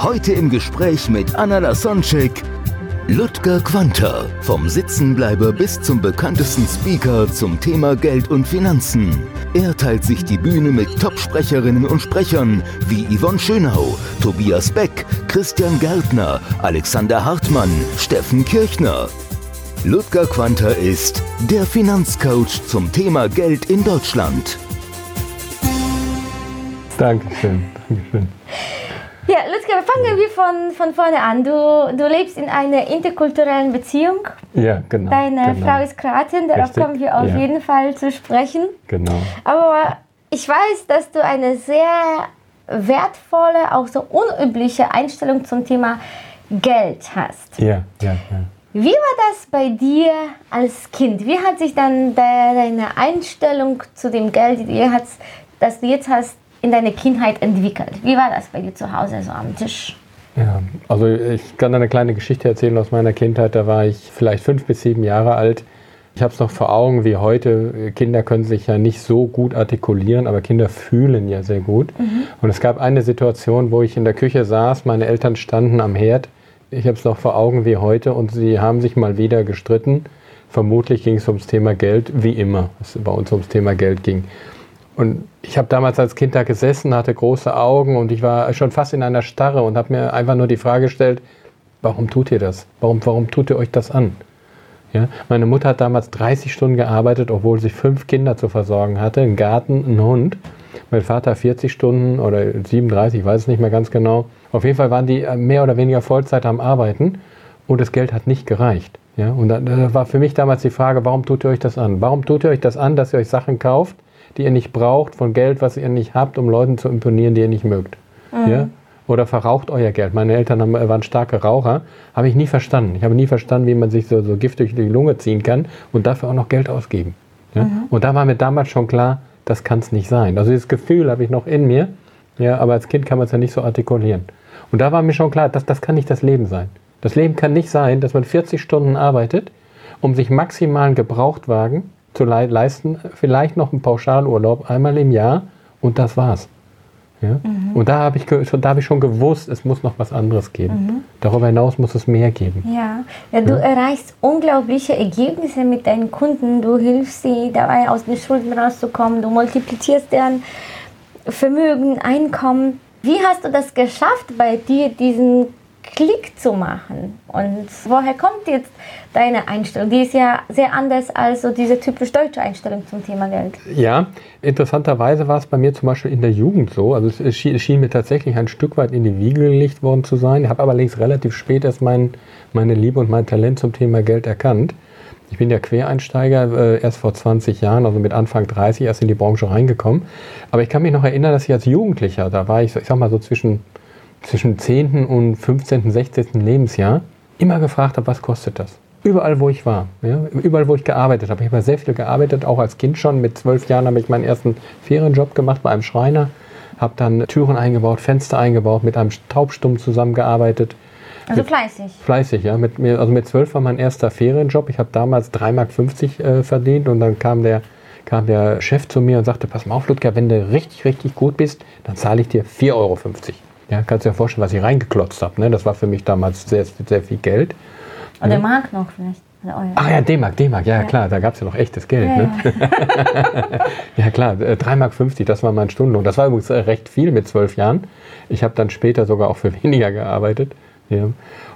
Heute im Gespräch mit Anna Lasonczek, Ludger Quanter, vom Sitzenbleiber bis zum bekanntesten Speaker zum Thema Geld und Finanzen. Er teilt sich die Bühne mit Top-Sprecherinnen und Sprechern wie Yvonne Schönau, Tobias Beck, Christian Gärtner, Alexander Hartmann, Steffen Kirchner. Ludger Quanter ist der Finanzcoach zum Thema Geld in Deutschland. Dankeschön, Dankeschön. Fangen wir von, von vorne an. Du, du lebst in einer interkulturellen Beziehung. Ja, genau. Deine genau, Frau ist Kroatin, darauf Richtig, kommen wir auf ja. jeden Fall zu sprechen. Genau. Aber ich weiß, dass du eine sehr wertvolle, auch so unübliche Einstellung zum Thema Geld hast. Ja, ja, ja. Wie war das bei dir als Kind? Wie hat sich dann de- deine Einstellung zu dem Geld, die du jetzt, das du jetzt hast, in deiner Kindheit entwickelt? Wie war das bei dir zu Hause so am Tisch? Ja, also ich kann eine kleine Geschichte erzählen aus meiner Kindheit. Da war ich vielleicht fünf bis sieben Jahre alt. Ich habe es noch vor Augen wie heute. Kinder können sich ja nicht so gut artikulieren, aber Kinder fühlen ja sehr gut. Und es gab eine Situation, wo ich in der Küche saß, meine Eltern standen am Herd. Ich habe es noch vor Augen wie heute und sie haben sich mal wieder gestritten. Vermutlich ging es ums Thema Geld, wie immer, es bei uns ums Thema Geld ging. Und ich habe damals als Kind da gesessen, hatte große Augen und ich war schon fast in einer Starre und habe mir einfach nur die Frage gestellt, warum tut ihr das? Warum, warum tut ihr euch das an? Ja? Meine Mutter hat damals 30 Stunden gearbeitet, obwohl sie fünf Kinder zu versorgen hatte, einen Garten, einen Hund. Mein Vater 40 Stunden oder 37, ich weiß es nicht mehr ganz genau. Auf jeden Fall waren die äh, mehr oder weniger Vollzeit am Arbeiten und das Geld hat nicht gereicht. Ja? Und da, da war für mich damals die Frage, warum tut ihr euch das an? Warum tut ihr euch das an, dass ihr euch Sachen kauft, die ihr nicht braucht, von Geld, was ihr nicht habt, um Leuten zu imponieren, die ihr nicht mögt? Ja? Oder verraucht euer Geld. Meine Eltern haben, waren starke Raucher. Habe ich nie verstanden. Ich habe nie verstanden, wie man sich so, so Gift durch die Lunge ziehen kann und dafür auch noch Geld ausgeben. Ja? Und da war mir damals schon klar, das kann es nicht sein. Also dieses Gefühl habe ich noch in mir, ja, aber als Kind kann man es ja nicht so artikulieren. Und da war mir schon klar, das, das kann nicht das Leben sein. Das Leben kann nicht sein, dass man 40 Stunden arbeitet, um sich maximalen Gebrauchtwagen zu lei- leisten, vielleicht noch einen Pauschalurlaub einmal im Jahr und das war's. Ja? Und da habe ich, da habe ich schon gewusst, es muss noch was anderes geben. Darüber hinaus muss es mehr geben. Ja, ja du erreichst unglaubliche Ergebnisse mit deinen Kunden. Du hilfst sie dabei, aus den Schulden rauszukommen. Du multiplizierst deren Vermögen, Einkommen. Wie hast du das geschafft, bei dir diesen Klick zu machen? Und woher kommt jetzt deine Einstellung? Die ist ja sehr anders als so diese typisch deutsche Einstellung zum Thema Geld. Ja, interessanterweise war es bei mir zum Beispiel in der Jugend so. Also es- schien, mir tatsächlich ein Stück weit in die Wiege gelegt worden zu sein. Ich habe allerdings relativ spät erst mein, meine Liebe und mein Talent zum Thema Geld erkannt. Ich bin ja Quereinsteiger, äh, erst vor 20 Jahren, also mit Anfang 30 erst in die Branche reingekommen. Aber ich kann mich noch erinnern, dass ich als Jugendlicher, da war ich, ich sag mal so zwischen, zwischen 10. und 15., 16. Lebensjahr, immer gefragt habe, was kostet das? Überall, wo ich war, ja? überall, wo ich gearbeitet habe. Ich habe sehr viel gearbeitet, auch als Kind schon. Mit zwölf Jahren habe ich meinen ersten Ferienjob gemacht bei einem Schreiner, habe dann Türen eingebaut, Fenster eingebaut, mit einem Taubstumm zusammengearbeitet. Also fleißig. Fleißig, ja. Mit mir, also mit zwölf war mein erster Ferienjob. Ich habe damals 3,50 Mark äh, verdient und dann kam der, kam der Chef zu mir und sagte, pass mal auf, Ludger, wenn du richtig, richtig gut bist, dann zahle ich dir 4,50 Euro. Ja, kannst du dir vorstellen, was ich reingeklotzt habe. Ne? Das war für mich damals sehr, sehr viel Geld. Oder Mark noch vielleicht. Ach ja, D-Mark, D-Mark, ja, klar, da gab es ja noch echtes Geld. Ja, ne? ja klar, äh, 3,50 Mark, das war mein Stundenlohn. Das war übrigens äh, recht viel mit zwölf Jahren. Ich habe dann später sogar auch für weniger gearbeitet. Ja.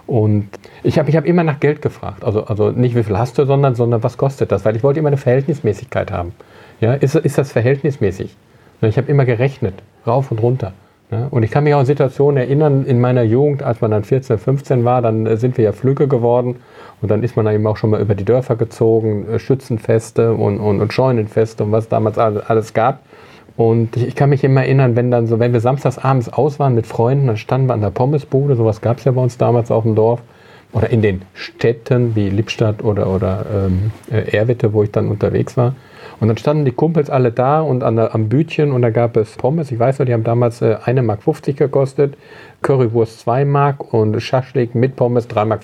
Und ich habe ich hab immer nach Geld gefragt. Also, also nicht wie viel hast du, sondern, sondern was kostet das? Weil ich wollte immer eine Verhältnismäßigkeit haben. Ja, ist, ist das verhältnismäßig? Ja, Ich habe immer gerechnet, rauf und runter. Ja, und ich kann mich auch an Situationen erinnern in meiner Jugend, als man dann 14, 15 war, dann äh, sind wir ja Flügge geworden und dann ist man eben auch schon mal über die Dörfer gezogen, äh, Schützenfeste und, und, und Scheunenfeste und was damals alles, alles gab. Und ich, ich, kann mich immer erinnern, wenn dann so, wenn wir samstags abends aus waren mit Freunden, dann standen wir an der Pommesbude, sowas gab es ja bei uns damals auf dem Dorf oder in den Städten wie Lippstadt oder, oder ähm, äh, Erwitte, wo ich dann unterwegs war. Und dann standen die Kumpels alle da und an der, am Bütchen und da gab es Pommes. Ich weiß noch, die haben damals äh, 1,50 Mark gekostet, Currywurst 2 Mark und Schaschlik mit Pommes 3,50 Mark.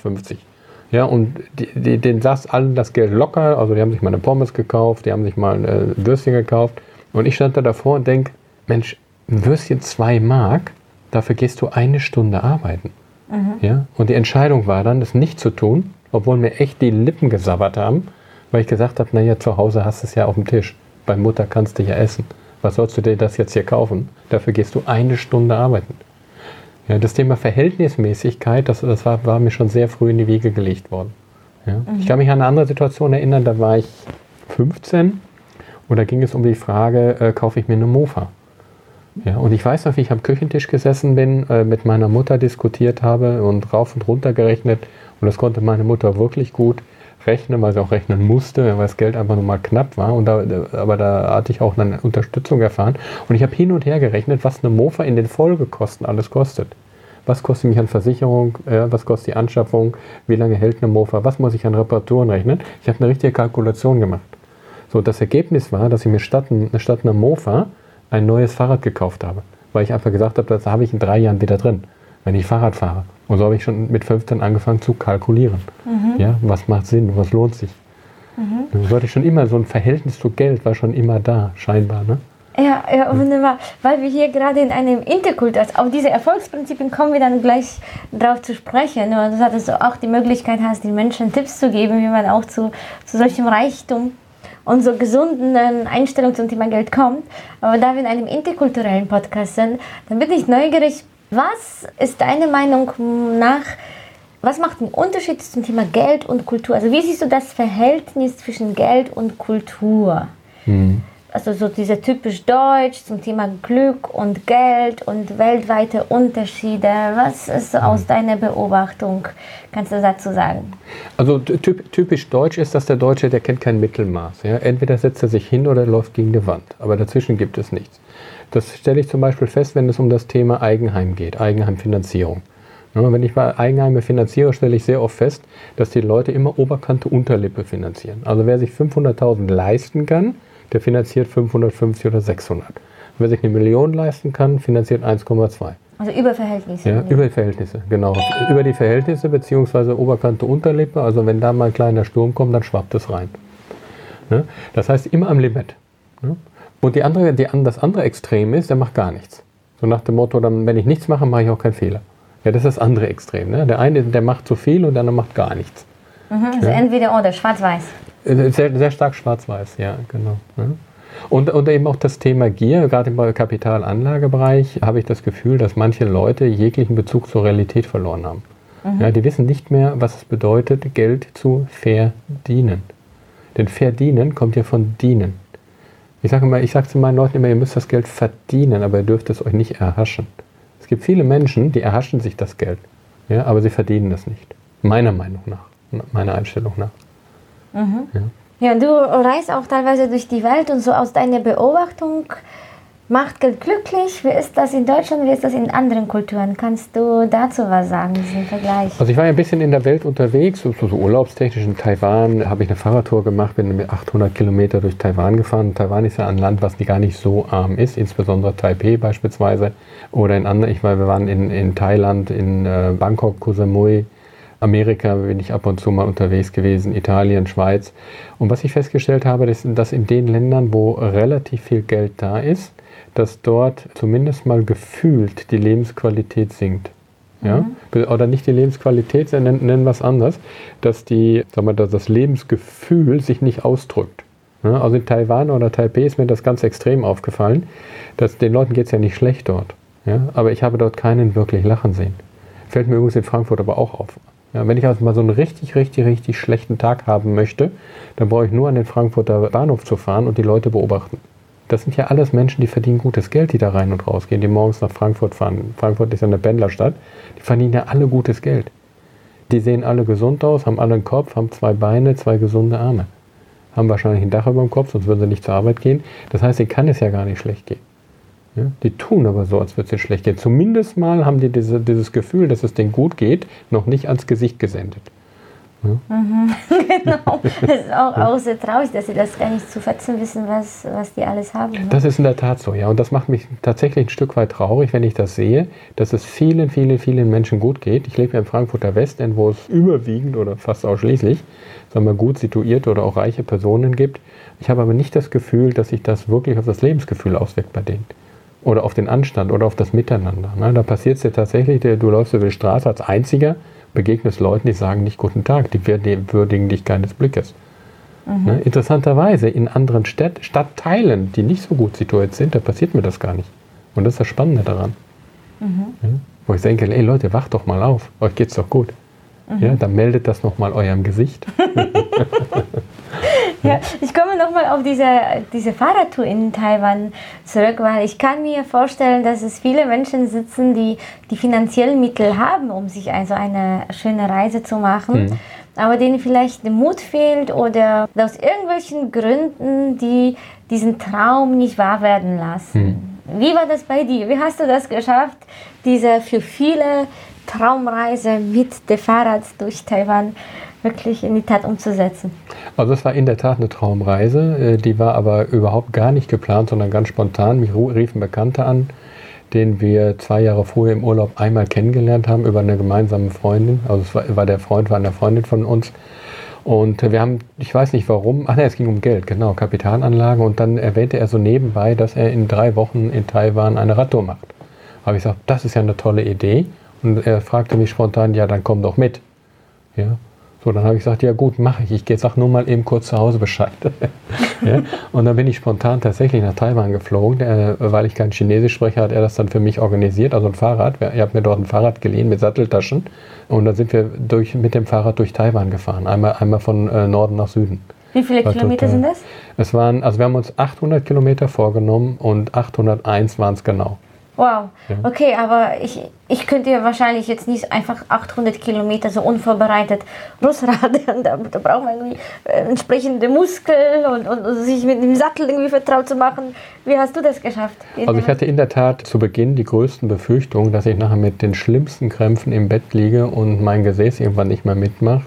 Ja, und die, die, denen saß allen das Geld locker. Also die haben sich mal eine Pommes gekauft, die haben sich mal ein äh, Würstchen gekauft. Und ich stand da davor und denke, Mensch, ein Würstchen 2 Mark, dafür gehst du eine Stunde arbeiten. Mhm. Ja? Und die Entscheidung war dann, das nicht zu tun, obwohl mir echt die Lippen gesabbert haben, weil ich gesagt habe, naja, zu Hause hast du es ja auf dem Tisch. Bei Mutter kannst du ja essen. Was sollst du dir das jetzt hier kaufen? Dafür gehst du eine Stunde arbeiten. Ja, das Thema Verhältnismäßigkeit, das, das war, war, mir schon sehr früh in die Wiege gelegt worden. Ja? Mhm. Ich kann mich an eine andere Situation erinnern, da war ich 15 und da ging es um die Frage, äh, kaufe ich mir eine Mofa? Ja, und ich weiß noch, wie ich am Küchentisch gesessen bin, äh, mit meiner Mutter diskutiert habe und rauf und runter gerechnet. Und das konnte meine Mutter wirklich gut rechnen, weil sie auch rechnen musste, weil das Geld einfach nur mal knapp war. Und da, aber da hatte ich auch eine Unterstützung erfahren. Und ich habe hin und her gerechnet, was eine Mofa in den Folgekosten alles kostet. Was kostet mich an Versicherung? Äh, was kostet die Anschaffung? Wie lange hält eine Mofa? Was muss ich an Reparaturen rechnen? Ich habe eine richtige Kalkulation gemacht. So, das Ergebnis war, dass ich mir statt, statt einer Mofa ein neues Fahrrad gekauft habe. Weil ich einfach gesagt habe, das habe ich in drei Jahren wieder drin, wenn ich Fahrrad fahre. Und so habe ich schon mit 15 angefangen zu kalkulieren. Mhm. Ja, was macht Sinn, was lohnt sich. Mhm. So hatte ich schon immer, so ein Verhältnis zu Geld war schon immer da, scheinbar. Ne? Ja, ja, wunderbar. Weil wir hier gerade in einem Interkult, also auf diese Erfolgsprinzipien kommen wir dann gleich drauf zu sprechen. Und dass du auch die Möglichkeit hast, den Menschen Tipps zu geben, wie man auch zu, zu solchem Reichtum und so gesunden Einstellung zum Thema Geld kommt. Aber da wir in einem interkulturellen Podcast sind, dann bin ich neugierig, was ist deine Meinung nach, was macht den Unterschied zum Thema Geld und Kultur? Also wie siehst du das Verhältnis zwischen Geld und Kultur? Mhm also so diese typisch Deutsch zum Thema Glück und Geld und weltweite Unterschiede. Was ist so aus deiner Beobachtung? Kannst du dazu sagen? Also typ, typisch Deutsch ist, dass der Deutsche, der kennt kein Mittelmaß. Ja? Entweder setzt er sich hin oder läuft gegen die Wand. Aber dazwischen gibt es nichts. Das stelle ich zum Beispiel fest, wenn es um das Thema Eigenheim geht, Eigenheimfinanzierung. Wenn ich mal Eigenheime finanziere, stelle ich sehr oft fest, dass die Leute immer Oberkante Unterlippe finanzieren. Also wer sich 500.000 leisten kann, der finanziert 550 oder 600. Wer sich eine Million leisten kann, finanziert 1,2. Also über Verhältnisse. Ja, über Verhältnisse, genau. über die Verhältnisse beziehungsweise Oberkante, Unterlippe. Also wenn da mal ein kleiner Sturm kommt, dann schwappt es rein. Ne? Das heißt immer am Limit. Und die andere, die, das andere Extrem ist, der macht gar nichts. So nach dem Motto, dann, wenn ich nichts mache, mache ich auch keinen Fehler. Ja, das ist das andere Extrem. Ne? Der eine, der macht zu viel und der andere macht gar nichts. Mhm, also ja? entweder oder, schwarz-weiß. Äh, sehr, sehr stark schwarz-weiß, ja, genau. Und, und eben auch das Thema Gier, gerade im Kapitalanlagebereich, habe ich das Gefühl, dass manche Leute jeglichen Bezug zur Realität verloren haben. Mhm. Ja, die wissen nicht mehr, was es bedeutet, Geld zu verdienen. Denn verdienen kommt ja von dienen. Ich sage immer, ich sage zu meinen Leuten immer, ihr müsst das Geld verdienen, aber ihr dürft es euch nicht erhaschen. Es gibt viele Menschen, die erhaschen sich das Geld, ja, aber sie verdienen es nicht. Meiner Meinung nach, meiner Einstellung nach. Mhm. Ja. ja, du reist auch teilweise durch die Welt und so aus deiner Beobachtung macht Geld glücklich. Wie ist das in Deutschland, wie ist das in anderen Kulturen? Kannst du dazu was sagen, diesen Vergleich? Also ich war ja ein bisschen in der Welt unterwegs, so, so urlaubstechnisch in Taiwan habe ich eine Fahrradtour gemacht, bin mit 800 Kilometer durch Taiwan gefahren. Taiwan ist ja ein Land, was gar nicht so arm ist, insbesondere Taipei beispielsweise. Oder in anderen, ich war, wir waren in, in Thailand, in äh, Bangkok, Koh Samui, Amerika bin ich ab und zu mal unterwegs gewesen, Italien, Schweiz. Und was ich festgestellt habe, ist, dass in den Ländern, wo relativ viel Geld da ist, dass dort zumindest mal gefühlt die Lebensqualität sinkt. Ja? Mhm. Oder nicht die Lebensqualität, nennen, nennen wir es anders, dass, die, sagen wir, dass das Lebensgefühl sich nicht ausdrückt. Ja? Also in Taiwan oder Taipei ist mir das ganz extrem aufgefallen, dass den Leuten geht es ja nicht schlecht dort. Ja? Aber ich habe dort keinen wirklich lachen sehen. Fällt mir übrigens in Frankfurt aber auch auf. Ja, wenn ich also mal so einen richtig, richtig, richtig schlechten Tag haben möchte, dann brauche ich nur an den Frankfurter Bahnhof zu fahren und die Leute beobachten. Das sind ja alles Menschen, die verdienen gutes Geld, die da rein und raus gehen, die morgens nach Frankfurt fahren. Frankfurt ist ja eine Pendlerstadt. Die verdienen ja alle gutes Geld. Die sehen alle gesund aus, haben alle einen Kopf, haben zwei Beine, zwei gesunde Arme. haben wahrscheinlich ein Dach über dem Kopf, sonst würden sie nicht zur Arbeit gehen. Das heißt, ihnen kann es ja gar nicht schlecht gehen. Ja? Die tun aber so, als würde es ihnen schlecht gehen. Zumindest mal haben die diese, dieses Gefühl, dass es denen gut geht, noch nicht ans Gesicht gesendet. Mhm. genau. Das ist auch, auch sehr traurig, dass sie das gar nicht zu fetzen wissen, was, was die alles haben. Ne? Das ist in der Tat so, ja. Und das macht mich tatsächlich ein Stück weit traurig, wenn ich das sehe, dass es vielen, vielen, vielen Menschen gut geht. Ich lebe ja im Frankfurter Westend, wo es überwiegend oder fast ausschließlich, sagen wir, gut situierte oder auch reiche Personen gibt. Ich habe aber nicht das Gefühl, dass sich das wirklich auf das Lebensgefühl auswirkt bei denen. Oder auf den Anstand oder auf das Miteinander. Ne? Da passiert es ja tatsächlich, du läufst über die Straße als Einziger begegnest Leuten, die sagen nicht Guten Tag, die würdigen dich keines Blickes. Mhm. Ne? Interessanterweise in anderen Stadt, Stadtteilen, die nicht so gut situiert sind, da passiert mir das gar nicht. Und das ist das Spannende daran. Mhm. Ja? Wo ich denke, ey Leute, wacht doch mal auf, euch geht's doch gut. Mhm. Ja, dann meldet das nochmal eurem Gesicht. ja, ich komme nochmal auf diese, diese Fahrradtour in Taiwan zurück, weil ich kann mir vorstellen, dass es viele Menschen sitzen, die die finanziellen Mittel haben, um sich also eine schöne Reise zu machen. Mhm. Aber denen vielleicht der Mut fehlt oder aus irgendwelchen Gründen, die diesen Traum nicht wahr werden lassen. Mhm. Wie war das bei dir? Wie hast du das geschafft, diese für viele Traumreise mit dem Fahrrad durch Taiwan wirklich in die Tat umzusetzen. Also es war in der Tat eine Traumreise, äh, die war aber überhaupt gar nicht geplant, sondern ganz spontan. Mich rief ein Bekannter an, den wir zwei Jahre vorher im Urlaub einmal kennengelernt haben über eine gemeinsame Freundin. Also es war, der Freund, war eine Freundin von uns. Und wir haben, ich weiß nicht warum, ach ne, es ging um Geld, genau, Kapitalanlagen. Und dann erwähnte er so nebenbei, dass er in drei Wochen in Taiwan eine Radtour macht. Habe ich gesagt, das ist ja eine tolle Idee. Und er fragte mich spontan, ja, dann komm doch mit. Ja. So, dann habe ich gesagt, ja gut, mache ich. Ich gehe, sag nur mal eben kurz zu Hause Bescheid. ja. Und dann bin ich spontan tatsächlich nach Taiwan geflogen, äh, weil ich kein Chinesisch spreche, hat er das dann für mich organisiert, also ein Fahrrad. Er hat mir dort ein Fahrrad geliehen mit Satteltaschen. Und dann sind wir durch, mit dem Fahrrad durch Taiwan gefahren, einmal, einmal von äh, Norden nach Süden. Wie viele War Kilometer total, sind das? Es waren, also wir haben uns 800 Kilometer vorgenommen und 801 waren es genau. Wow, okay, aber ich, ich könnte ja wahrscheinlich jetzt nicht einfach 800 Kilometer so unvorbereitet losradeln. Da, da braucht man irgendwie äh, entsprechende Muskeln und, und, und, sich mit dem Sattel irgendwie vertraut zu machen. Wie hast du das geschafft? Also ich hatte in der Tat zu Beginn die größten Befürchtungen, dass ich nachher mit den schlimmsten Krämpfen im Bett liege und mein Gesäß irgendwann nicht mehr mitmacht.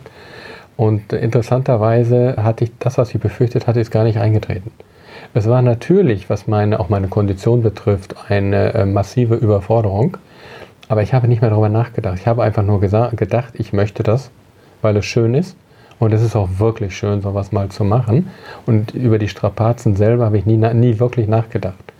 Und interessanterweise hatte ich das, was ich befürchtet hatte, ist gar nicht eingetreten. Es war natürlich, was meine, auch meine Kondition betrifft, eine äh, massive Überforderung. Aber ich habe nicht mehr darüber nachgedacht. Ich habe einfach nur gedacht, ich möchte das, weil es schön ist. Und es ist auch wirklich schön, sowas mal zu machen. Und über die Strapazen selber habe ich nie, nie wirklich nachgedacht.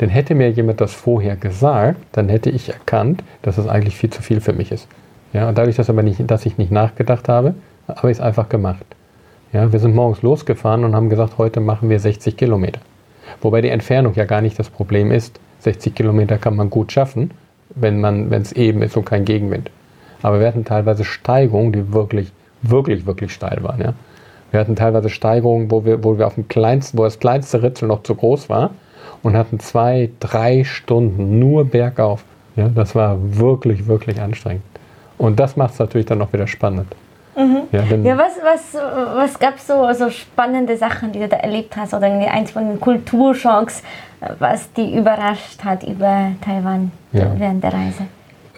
Denn hätte mir jemand das vorher gesagt, dann hätte ich erkannt, dass es eigentlich viel zu viel für mich ist. Ja, und dadurch, dass, aber nicht, dass ich nicht nachgedacht habe, habe ich es einfach gemacht. Ja, wir sind morgens losgefahren und haben gesagt, heute machen wir 60 Kilometer. Wobei die Entfernung ja gar nicht das Problem ist. 60 Kilometer kann man gut schaffen, wenn es eben ist und kein Gegenwind. Aber wir hatten teilweise Steigungen, die wirklich, wirklich, wirklich steil waren. Ja. Wir hatten teilweise Steigungen, wo wir, wo wir auf dem kleinsten, wo das kleinste Ritzel noch zu groß war und hatten zwei, drei Stunden nur bergauf. Ja, das war wirklich, wirklich anstrengend. Und das macht es natürlich dann auch wieder spannend. Mhm. Ja, ja, was, was, was gab es so, so spannende Sachen, die du da erlebt hast oder eins von den Kulturschocks, was die überrascht hat über Taiwan ja. während der Reise?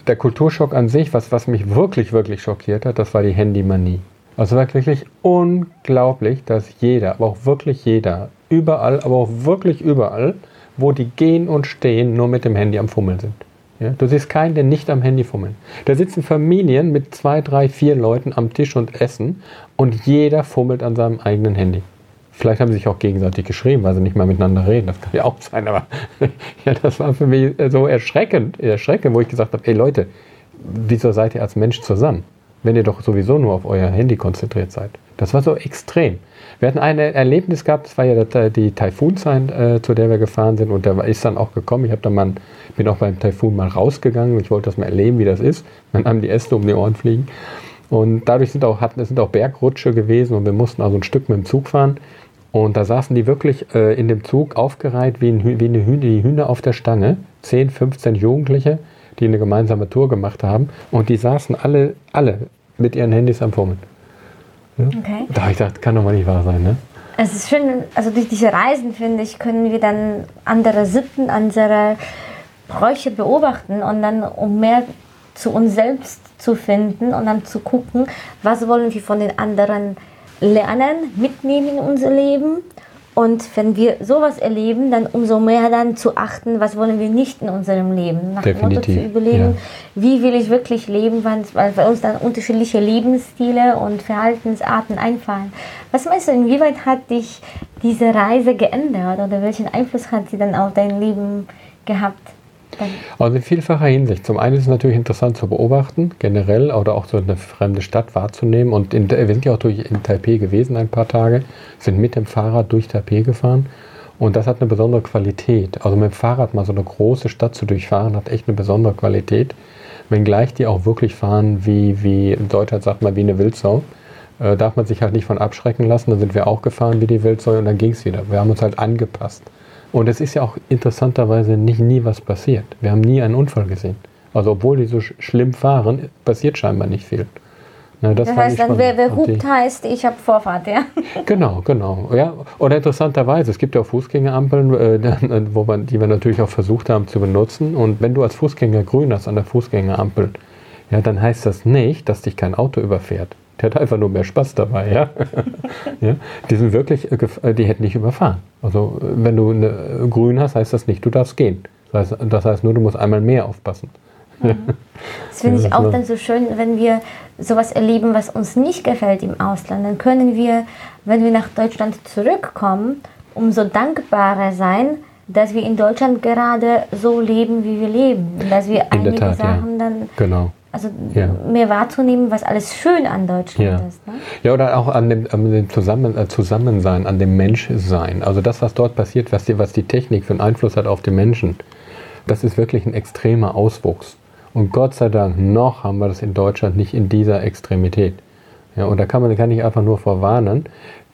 Der Kulturschock an sich, was, was mich wirklich, wirklich schockiert hat, das war die Handymanie. Also war wirklich unglaublich, dass jeder, aber auch wirklich jeder, überall, aber auch wirklich überall, wo die gehen und stehen, nur mit dem Handy am Fummeln sind. Ja, du siehst keinen, der nicht am Handy fummelt. Da sitzen Familien mit zwei, drei, vier Leuten am Tisch und essen und jeder fummelt an seinem eigenen Handy. Vielleicht haben sie sich auch gegenseitig geschrieben, weil sie nicht mal miteinander reden. Das kann ja auch sein, aber ja, das war für mich so erschreckend, erschreckend, wo ich gesagt habe, ey Leute, wieso seid ihr als Mensch zusammen, wenn ihr doch sowieso nur auf euer Handy konzentriert seid? Das war so extrem. Wir hatten ein Erlebnis gehabt, das war ja die Taifunzeit, äh, zu der wir gefahren sind und der ist dann auch gekommen. Ich habe dann mal, bin auch beim Taifun mal rausgegangen. Ich wollte das mal erleben, wie das ist, wenn einem die Äste um die Ohren fliegen. Und dadurch sind auch, hatten, sind auch Bergrutsche gewesen und wir mussten also ein Stück mit dem Zug fahren. Und da saßen die wirklich äh, in dem Zug aufgereiht wie, ein, wie eine Hühner, die Hühner auf der Stange. 10, 15 Jugendliche, die eine gemeinsame Tour gemacht haben. Und die saßen alle, alle mit ihren Handys am Fummeln. Ja? Okay. Da habe ich gedacht, kann doch mal nicht wahr sein, ne? Es ist schön, also durch diese Reisen, finde ich, können wir dann andere Sitten, andere Bräuche beobachten und dann, um mehr zu uns selbst zu finden und dann zu gucken, was wollen wir von den anderen lernen, mitnehmen in unser Leben. Und wenn wir sowas erleben, dann umso mehr dann zu achten, was wollen wir nicht in unserem Leben. Nach Definitiv. zu überlegen, ja. wie will ich wirklich leben, weil bei uns dann unterschiedliche Lebensstile und Verhaltensarten einfallen. Was meinst du, inwieweit hat dich diese Reise geändert oder welchen Einfluss hat sie dann auf dein Leben gehabt? Also in vielfacher Hinsicht. Zum einen ist es natürlich interessant zu beobachten, generell, oder auch so eine fremde Stadt wahrzunehmen. Und in, wir sind ja auch durch, in Taipei gewesen ein paar Tage, sind mit dem Fahrrad durch Taipei gefahren. Und das hat eine besondere Qualität. Also mit dem Fahrrad mal so eine große Stadt zu durchfahren, hat echt eine besondere Qualität. Wenngleich die auch wirklich fahren, wie, wie in Deutschland sagt man, wie eine Wildsau. Äh, darf man sich halt nicht von abschrecken lassen. Dann sind wir auch gefahren wie die Wildsau und dann ging es wieder. Wir haben uns halt angepasst. Und es ist ja auch interessanterweise nicht nie was passiert. Wir haben nie einen Unfall gesehen. Also obwohl die so sch schlimm fahren, passiert scheinbar nicht viel. Na, das, das heißt dann, wer, wer hupt, heißt, ich habe Vorfahrt, ja? Genau, genau. Ja, oder interessanterweise, es gibt ja auch Fußgängerampeln, äh, wo man, die wir natürlich auch versucht haben zu benutzen. Und wenn du als Fußgänger grün hast an der Fußgängerampel, ja, dann heißt das nicht, dass dich kein Auto überfährt. Der hat einfach nur mehr Spaß dabei, ja. ja? Die sind wirklich, äh, äh, die hätten dich überfahren. Also wenn du eine äh, grün hast, heißt das nicht, du darfst gehen. Das heißt, das heißt nur, du musst einmal mehr aufpassen. Mhm. Das finde ich auch dann so schön, wenn wir sowas erleben, was uns nicht gefällt im Ausland. Dann können wir, wenn wir nach Deutschland zurückkommen, umso dankbarer sein, dass wir in Deutschland gerade so leben, wie wir leben. Dass wir in einige Tat, Sachen ja. dann genau. Also ja. mehr wahrzunehmen, was alles schön an Deutschland ja. ist. Ne? Ja, oder auch an dem, an dem Zusammen, äh, Zusammensein, an dem Menschsein. Also das, was dort passiert, was die, was die Technik für einen Einfluss hat auf den Menschen, das ist wirklich ein extremer Auswuchs. Und Gott sei Dank, noch haben wir das in Deutschland nicht in dieser Extremität. Ja, und da kann man kann ich einfach nur vorwarnen,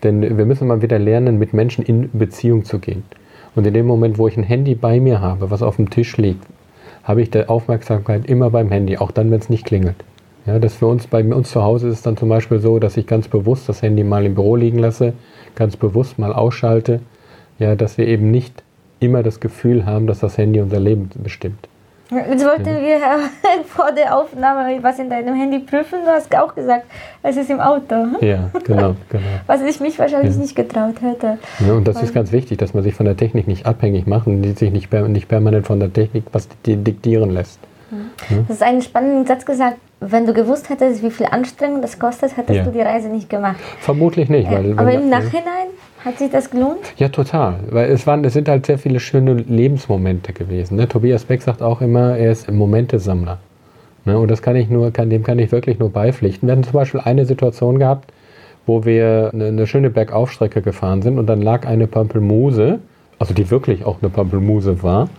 denn wir müssen mal wieder lernen, mit Menschen in Beziehung zu gehen. Und in dem Moment, wo ich ein Handy bei mir habe, was auf dem Tisch liegt, habe ich die Aufmerksamkeit immer beim Handy, auch dann, wenn es nicht klingelt. Ja, das für uns, bei uns zu Hause ist es dann zum Beispiel so, dass ich ganz bewusst das Handy mal im Büro liegen lasse, ganz bewusst mal ausschalte, ja, dass wir eben nicht immer das Gefühl haben, dass das Handy unser Leben bestimmt. Jetzt wollten ja. wir vor der Aufnahme was in deinem Handy prüfen. Du hast auch gesagt, es ist im Auto. Hm? Ja, genau, genau. Was ich mich wahrscheinlich ja. nicht getraut hätte. Ja, und das Weil ist ganz wichtig, dass man sich von der Technik nicht abhängig macht und sich nicht, nicht permanent von der Technik was diktieren lässt. Mhm. Das ist einen spannenden Satz gesagt. Wenn du gewusst hättest, wie viel Anstrengung das kostet, hättest du die Reise nicht gemacht. Vermutlich nicht. Weil, Aber im Nachhinein hat sich das gelohnt? Ja, total. Weil es, waren, es sind halt sehr viele schöne Lebensmomente gewesen. Ne? Tobias Beck sagt auch immer, er ist Momentesammler. Ne? Und das kann ich nur, kann, dem kann ich wirklich nur beipflichten. Wir hatten zum Beispiel eine Situation gehabt, wo wir eine, eine schöne Bergaufstrecke gefahren sind und dann lag eine Pampelmuse, also die wirklich auch eine Pampelmuse war.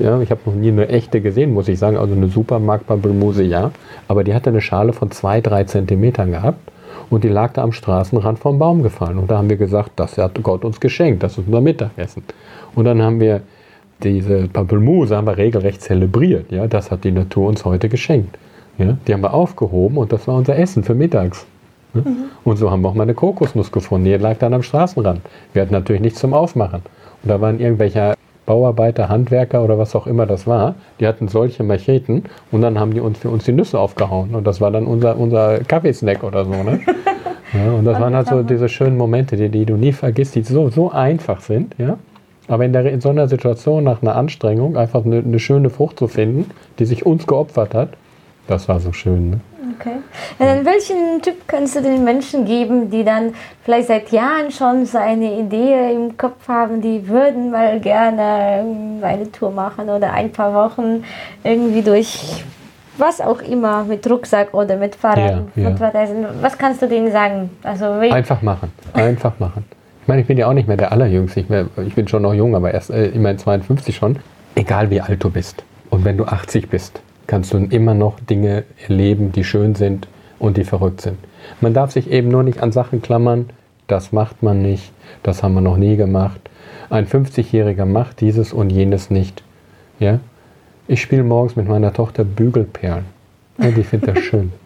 Ja, ich habe noch nie eine echte gesehen, muss ich sagen. Also eine Supermarkt-Pampelmuse, ja. Aber die hatte eine Schale von zwei, drei Zentimetern gehabt und die lag da am Straßenrand vom Baum gefallen. Und da haben wir gesagt, das hat Gott uns geschenkt, das ist unser Mittagessen. Und dann haben wir diese Pampelmuse haben wir regelrecht zelebriert. Ja, das hat die Natur uns heute geschenkt. Ja, die haben wir aufgehoben und das war unser Essen für mittags. Ja? Mhm. Und so haben wir auch mal eine Kokosnuss gefunden. Die lag dann am Straßenrand. Wir hatten natürlich nichts zum Aufmachen. Und da waren irgendwelche Bauarbeiter, Handwerker oder was auch immer das war, die hatten solche Macheten und dann haben die uns für uns die Nüsse aufgehauen. Und das war dann unser, unser Kaffeesnack oder so. Ne? Ja, und das waren halt so diese schönen Momente, die, die du nie vergisst, die so, so einfach sind. Ja? Aber in, der, in so einer Situation nach einer Anstrengung einfach eine, eine schöne Frucht zu finden, die sich uns geopfert hat, das war so schön. Ne? Okay. Ja, welchen Typ kannst du den Menschen geben, die dann vielleicht seit Jahren schon so eine Idee im Kopf haben, die würden mal gerne eine Tour machen oder ein paar Wochen irgendwie durch was auch immer, mit Rucksack oder mit Fahrrad. Ja, ja. Was kannst du denen sagen? Also, Einfach machen. Einfach machen. Ich meine, ich bin ja auch nicht mehr der Allerjüngste. Ich, mehr, ich bin schon noch jung, aber erst äh, immerhin 52 schon. Egal wie alt du bist. Und wenn du 80 bist, kannst du immer noch Dinge erleben, die schön sind und die verrückt sind. Man darf sich eben nur nicht an Sachen klammern, das macht man nicht, das haben wir noch nie gemacht. Ein 50-Jähriger macht dieses und jenes nicht. Ja? Ich spiele morgens mit meiner Tochter Bügelperlen. Ja, die findet das schön.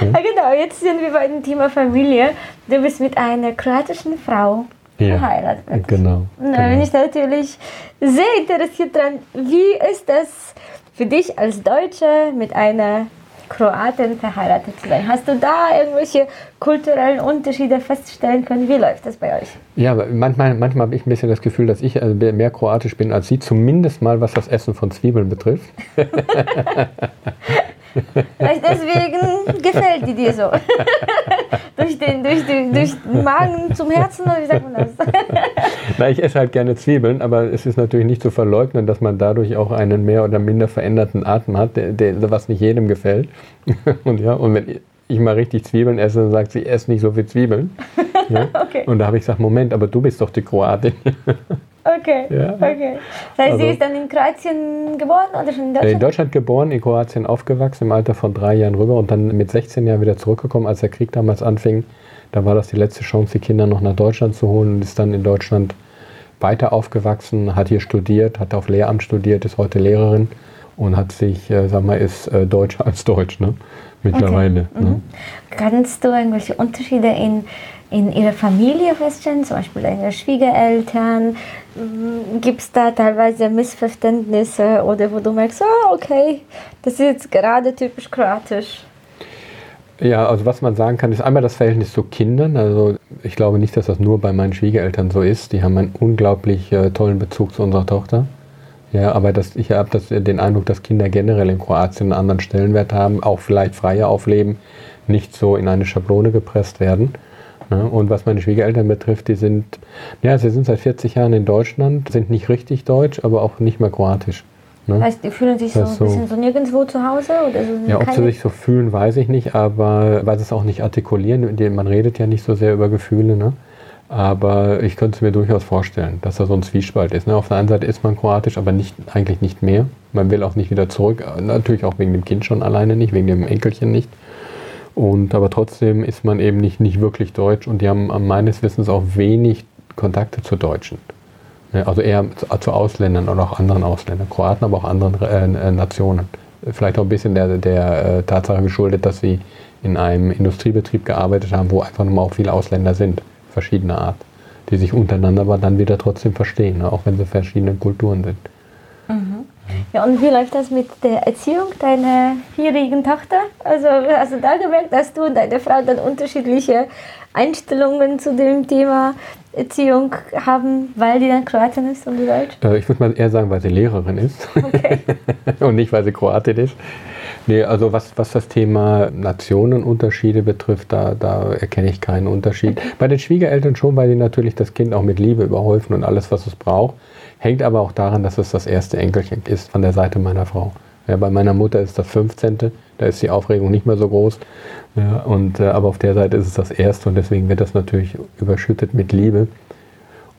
Ja? ja? genau, jetzt sind wir bei dem Thema Familie. du bist mit einer kroatischen Frau Ja, verheiratet. genau, Und da bin genau. ich natürlich sehr interessiert dran, wie ist das für dich als Deutsche mit einer Kroatin verheiratet zu sein? Hast du da irgendwelche kulturellen Unterschiede feststellen können? Wie läuft das bei euch? Ja, manchmal, manchmal habe ich ein bisschen das Gefühl, dass ich also mehr kroatisch bin als sie, zumindest mal was das Essen von Zwiebeln betrifft. Vielleicht deswegen gefällt die dir so. durch, den, durch, den, durch den Magen zum Herzen, oder wie sagt man das? Na, ich esse halt gerne Zwiebeln, aber es ist natürlich nicht zu verleugnen, dass man dadurch auch einen mehr oder minder veränderten Atem hat, der, der, was nicht jedem gefällt. Und, ja, und wenn ich mal richtig Zwiebeln esse, dann sagt sie, ess nicht so viel Zwiebeln. Ja? Okay. Und da habe ich gesagt, Moment, aber du bist doch die Kroatin. Okay, Ja. okay. Das heißt, sie Also- ist dann in Kroatien geboren oder schon in Äh, In Deutschland? Deutschland geboren, in Kroatien aufgewachsen, im Alter von drei Jahren rüber und dann mit 16 Jahren wieder zurückgekommen, als der Krieg damals anfing. Da war das die letzte Chance, die Kinder noch nach Deutschland zu holen und ist dann in Deutschland weiter aufgewachsen, hat hier studiert, hat auf Lehramt studiert, ist heute Lehrerin und hat sich, äh, sag mal, ist äh, Deutscher als Deutsch, ne? Mittlerweile. Ne? Kannst du irgendwelche Unterschiede in, in ihrer Familie feststellen, zum Beispiel deine Schwiegereltern? Gibt es da teilweise Missverständnisse oder wo du merkst, ah, okay, das ist jetzt gerade typisch kroatisch? Ja, also was man sagen kann, ist einmal das Verhältnis zu Kindern. Also ich glaube nicht, dass das nur bei meinen Schwiegereltern so ist. Die haben einen unglaublich äh, tollen Bezug zu unserer Tochter. Ja, aber das, ich habe den Eindruck, dass Kinder generell in Kroatien einen anderen Stellenwert haben, auch vielleicht freier aufleben, nicht so in eine Schablone gepresst werden. Ne? Und was meine Schwiegereltern betrifft, die sind, ja, sie sind seit 40 Jahren in Deutschland, sind nicht richtig deutsch, aber auch nicht mehr kroatisch. Ne? Heißt, die fühlen sich so ein bisschen so nirgendwo zu Hause? Oder so Ja, ob sie sich so fühlen, weiß ich nicht, aber weil sie es auch nicht artikulieren, man redet ja nicht so sehr über Gefühle, ne? Aber ich könnte es mir durchaus vorstellen, dass da so ein Zwiespalt ist. Ne? Auf der einen Seite ist man kroatisch, aber nicht, eigentlich nicht mehr. Man will auch nicht wieder zurück, natürlich auch wegen dem Kind schon alleine nicht, wegen dem Enkelchen nicht. Und, aber trotzdem ist man eben nicht, nicht wirklich deutsch und die haben meines Wissens auch wenig Kontakte zu Deutschen. Also eher zu, zu Ausländern oder auch anderen Ausländern, Kroaten, aber auch anderen äh, äh, Nationen. Vielleicht auch ein bisschen der, der äh, Tatsache geschuldet, dass sie in einem Industriebetrieb gearbeitet haben, wo einfach nochmal auch viele Ausländer sind, verschiedener Art, die sich untereinander aber dann wieder trotzdem verstehen, ne, auch wenn sie verschiedene Kulturen sind. Ja, und wie läuft das mit der Erziehung deiner vierjährigen Tochter? Also hast du da gemerkt, dass du und deine Frau dann unterschiedliche Einstellungen zu dem Thema Erziehung haben, weil die dann Kroatin ist und du Deutsch? Äh, ich würde mal eher sagen, weil sie Lehrerin ist und nicht, weil sie Kroatin ist. Nee, also was, was das Thema Nationenunterschiede betrifft, da, da erkenne ich keinen Unterschied. Bei den Schwiegereltern schon, weil die natürlich das Kind auch mit Liebe überhäufen und alles, was es braucht. Hängt aber auch daran, dass es das erste Enkelchen ist von der Seite meiner Frau. Ja, bei meiner Mutter ist das 15. Da ist die Aufregung nicht mehr so groß. Ja, und, äh, aber auf der Seite ist es das erste und deswegen wird das natürlich überschüttet mit Liebe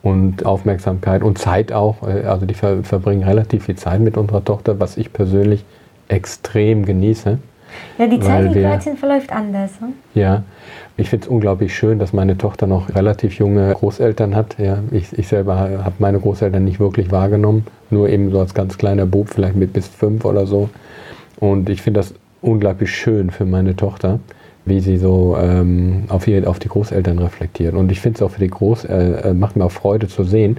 und Aufmerksamkeit und Zeit auch. Äh, Also die ver verbringen relativ viel Zeit mit unserer Tochter, was ich persönlich extrem genieße. Ja, die Zeit wir- Kroatien verläuft anders. Hm? Ja, ich finde es unglaublich schön, dass meine Tochter noch relativ junge Großeltern hat. Ja, ich, ich selber habe meine Großeltern nicht wirklich wahrgenommen, nur eben so als ganz kleiner Bub, vielleicht mit bis fünf oder so. Und ich finde das unglaublich schön für meine Tochter, wie sie so ähm, auf, ihre, auf die Großeltern reflektiert. Und ich finde es auch für die Groß, äh, äh, macht mir auch Freude zu sehen,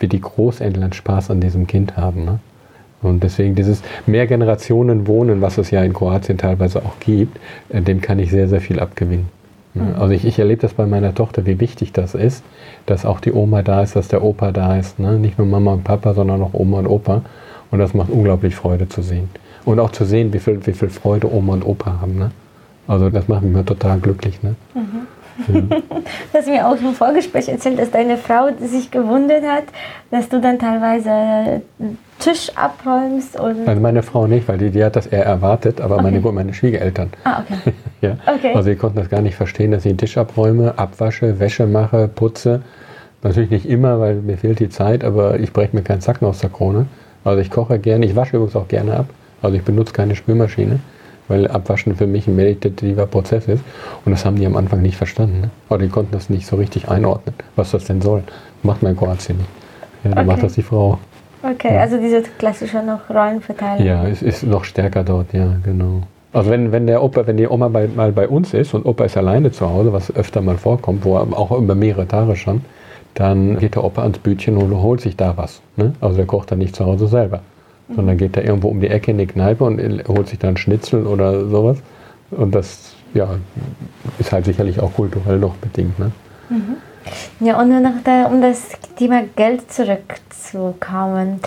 wie die Großeltern Spaß an diesem Kind haben. Ne? Und deswegen dieses Mehrgenerationen Wohnen, was es ja in Kroatien teilweise auch gibt, äh, dem kann ich sehr, sehr viel abgewinnen. Ja, Also ich, ich erlebe das bei meiner Tochter, wie wichtig das ist, dass auch die Oma da ist, dass der Opa da ist. Ne? Nicht nur Mama und Papa, sondern auch Oma und Opa. Und das macht unglaublich Freude zu sehen. Und auch zu sehen, wie viel, wie viel Freude Oma und Opa haben. Ne? Also das macht mich total glücklich. Ne? Du hast mir auch im Vorgespräch erzählt, dass deine Frau sich gewundert hat, dass du dann teilweise Tisch abräumst und Also meine Frau nicht, weil die, die hat das eher erwartet, aber meine, meine Schwiegereltern. Ah, okay. Ja. Okay. Also sie konnten das gar nicht verstehen, dass ich den Tisch abräume, abwasche, Wäsche mache, putze. Natürlich nicht immer, weil mir fehlt die Zeit, aber ich breche mir keinen Zacken aus der Krone. Also ich koche gerne, ich wasche übrigens auch gerne ab. Also ich benutze keine Spülmaschine, weil Abwaschen für mich ein meditativer Prozess ist. Und das haben die am Anfang nicht verstanden. Ne? Oder die konnten das nicht so richtig einordnen, was das denn soll. Macht man in Kroatien nicht. Ja, dann Okay. macht das die Frau. Okay, also diese klassische noch Rollenverteilung. Ja, es ist noch stärker dort, ja, genau. Also wenn, wenn der Opa, wenn die Oma bei, mal bei uns ist und Opa ist alleine zu Hause, was öfter mal vorkommt, wo er auch über mehrere Tage schon, dann geht der Opa ans Bütchen und holt sich da was. Ne? Also der kocht dann nicht zu Hause selber. Sondern geht da irgendwo um die Ecke in die Kneipe und holt sich dann Schnitzel oder sowas. Und das ja, ist halt sicherlich auch kulturell noch bedingt. Ne? Mhm. Ja, und noch da, um das Thema Geld zurückzukommen.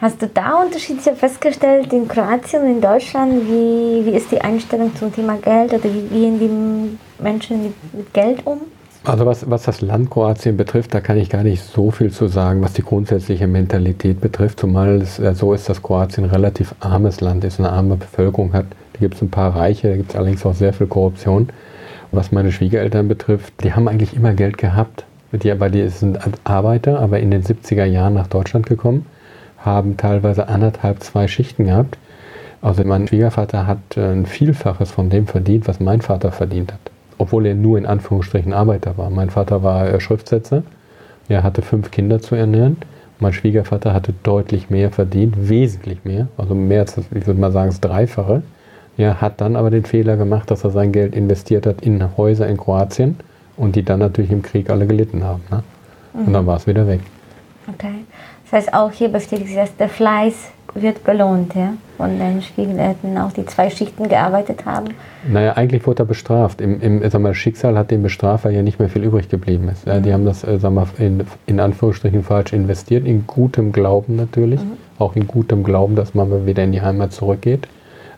Hast du da Unterschiede festgestellt in Kroatien und in Deutschland? Wie, wie ist die Einstellung zum Thema Geld oder wie gehen die Menschen mit Geld um? Also was, was das Land Kroatien betrifft, da kann ich gar nicht so viel zu sagen, was die grundsätzliche Mentalität betrifft, zumal es so ist, dass Kroatien ein relativ armes Land ist, eine arme Bevölkerung hat. Da gibt es ein paar Reiche, da gibt es allerdings auch sehr viel Korruption. Was meine Schwiegereltern betrifft, die haben eigentlich immer Geld gehabt. Die, aber die sind Arbeiter, aber in den 70er Jahren nach Deutschland gekommen haben teilweise anderthalb, zwei Schichten gehabt. Also mein Schwiegervater hat äh, ein Vielfaches von dem verdient, was mein Vater verdient hat. Obwohl er nur in Anführungsstrichen Arbeiter war. Mein Vater war äh, Schriftsetzer. Er hatte fünf Kinder zu ernähren. Mein Schwiegervater hatte deutlich mehr verdient, wesentlich mehr, also mehr als, ich würde mal sagen, das Dreifache. Er hat dann aber den Fehler gemacht, dass er sein Geld investiert hat in Häuser in Kroatien und die dann natürlich im Krieg alle gelitten haben. Ne? Und mhm. dann war es wieder weg. Okay. Das heißt, auch hier bestätigt sich, dass der Fleiß wird belohnt, ja, von den Schwiegereltern, auch die zwei Schichten gearbeitet haben. Naja, eigentlich wurde er bestraft. Im, im sag mal, Schicksal hat den bestraft, weil ja nicht mehr viel übrig geblieben ist. Ja, die mhm. haben das, äh, sag mal, in, in, Anführungsstrichen falsch investiert, in gutem Glauben natürlich, mhm. auch in gutem Glauben, dass man wieder in die Heimat zurückgeht.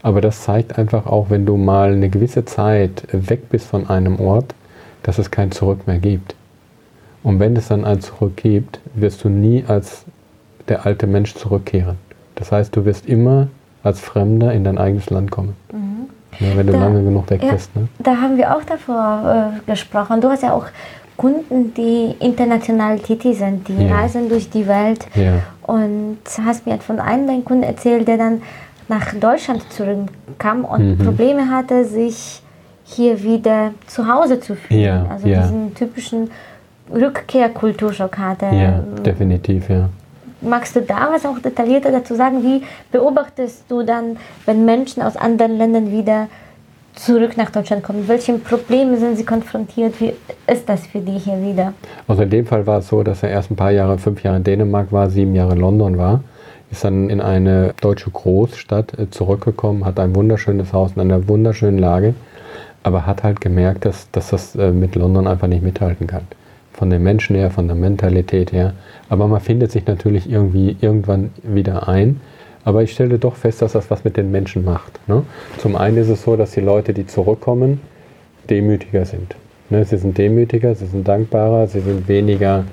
Aber das zeigt einfach auch, wenn du mal eine gewisse Zeit weg bist von einem Ort, dass es kein Zurück mehr gibt. Und wenn es dann ein Zurück gibt, wirst du nie als der alte Mensch zurückkehren. Das heißt, du wirst immer als Fremder in dein eigenes Land kommen. Mhm. Ja, wenn du da, lange genug weg ja, bist. Ne? Da haben wir auch davor äh, gesprochen. Du hast ja auch Kunden, die international tätig sind, die ja. reisen durch die Welt. Und hast mir von einem deinen Kunden erzählt, der dann nach Deutschland zurückkam und mhm. Probleme hatte, sich hier wieder zu Hause zu fühlen. Ja, also diesen typischen Rückkehrkulturschock hatte. Ja, definitiv, ja. Magst du da was auch detaillierter dazu sagen? Wie beobachtest du dann, wenn Menschen aus anderen Ländern wieder zurück nach Deutschland kommen? Mit welchen Problemen sind sie konfrontiert? Wie ist das für die hier wieder? Also in dem Fall war es so, dass er erst ein paar Jahre, fünf Jahre in Dänemark war, sieben Jahre in London war, ist dann in eine deutsche Großstadt äh, zurückgekommen, hat ein wunderschönes Haus in einer wunderschönen Lage, aber hat halt gemerkt, dass, dass das äh, mit London einfach nicht mithalten kann. Von den Menschen her, von der Mentalität her. Aber man findet sich natürlich irgendwie irgendwann wieder ein. Aber ich stelle doch fest, dass das was mit den Menschen macht. Ne? Zum einen ist es so, dass die Leute, die zurückkommen, demütiger sind. Ne? Sie sind demütiger, sie sind dankbarer, sie sind weniger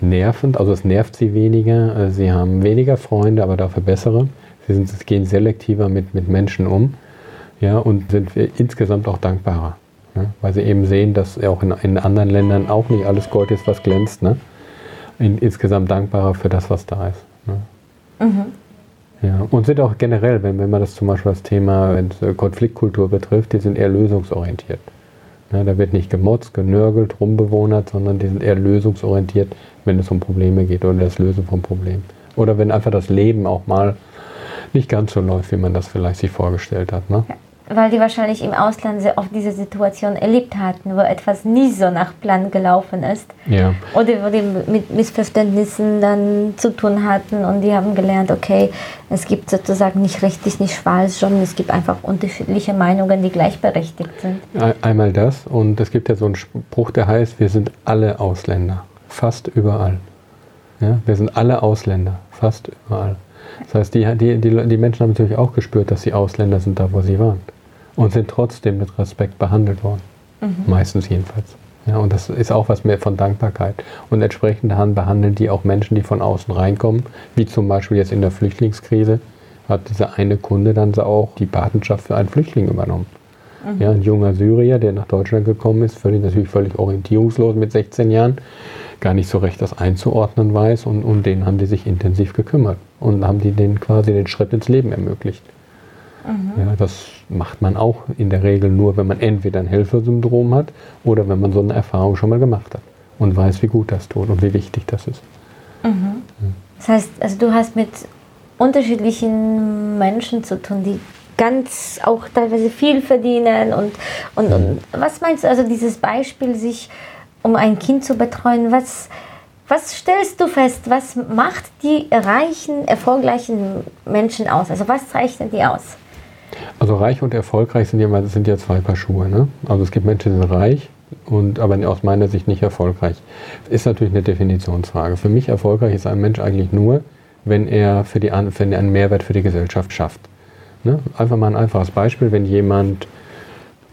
nervend, also es nervt sie weniger, äh, sie haben weniger Freunde, aber dafür bessere. Sie, sind, sie gehen selektiver mit, mit Menschen um ja, und sind insgesamt auch dankbarer. Ne? Weil sie eben sehen, dass auch in, in anderen Ländern auch nicht alles Gold ist, was glänzt. Ne? in, insgesamt dankbarer für das, was da ist. Ne? Mhm. Ja, und sind auch generell, wenn, wenn man das zum Beispiel das Thema äh, Konfliktkultur betrifft, die sind eher lösungsorientiert. Ne, da wird nicht gemotzt, genörgelt, rumbewonert, sondern die sind eher lösungsorientiert, wenn es um Probleme geht oder das Lösen von Problemen. Oder wenn einfach das Leben auch mal nicht ganz so läuft, wie man das vielleicht sich vorgestellt hat. Ne? Ja weil die wahrscheinlich im Ausland sehr oft diese Situation erlebt hatten, wo etwas nicht so nach Plan gelaufen ist. Ja. Oder wo die mit Missverständnissen dann zu tun hatten und die haben gelernt, okay, es gibt sozusagen nicht richtig, nicht schwarz, sondern es gibt einfach unterschiedliche Meinungen, die gleichberechtigt sind. Einmal das und es gibt ja so einen Spruch, der heißt, wir sind alle Ausländer, fast überall. Ja, wir sind alle Ausländer, fast überall. Das heißt, die, die, die, die Menschen haben natürlich auch gespürt, dass sie Ausländer sind, da wo sie waren und sind trotzdem mit Respekt behandelt worden. Mhm. Meistens jedenfalls. Ja, und das ist auch was mehr von Dankbarkeit. Und entsprechend behandeln die auch Menschen, die von außen reinkommen, wie zum Beispiel jetzt in der Flüchtlingskrise, hat dieser eine Kunde dann auch die Patenschaft für einen Flüchtling übernommen. Mhm. Ja, ein junger Syrier, der nach Deutschland gekommen ist, völlig, natürlich völlig orientierungslos mit 16 Jahren, gar nicht so recht das einzuordnen weiß und um den haben die sich intensiv gekümmert und haben die den quasi den Schritt ins Leben ermöglicht. Mhm. Ja, das macht man auch in der Regel nur, wenn man entweder ein Helfersyndrom hat oder wenn man so eine Erfahrung schon mal gemacht hat und weiß, wie gut das tut und wie wichtig das ist. Mhm. Das heißt, also du hast mit unterschiedlichen Menschen zu tun, die ganz auch teilweise viel verdienen und, und, und was meinst du, also dieses Beispiel, sich um ein Kind zu betreuen, was, was stellst du fest, was macht die reichen, erfolgreichen Menschen aus? Also was zeichnet die aus? Also reich und erfolgreich sind ja, sind ja zwei Paar Schuhe. Ne? Also es gibt Menschen, die sind reich, und aber aus meiner Sicht nicht erfolgreich. Ist natürlich eine Definitionsfrage. Für mich erfolgreich ist ein Mensch eigentlich nur, wenn er, für die, wenn er einen Mehrwert für die Gesellschaft schafft. Ne? Einfach mal ein einfaches Beispiel, wenn jemand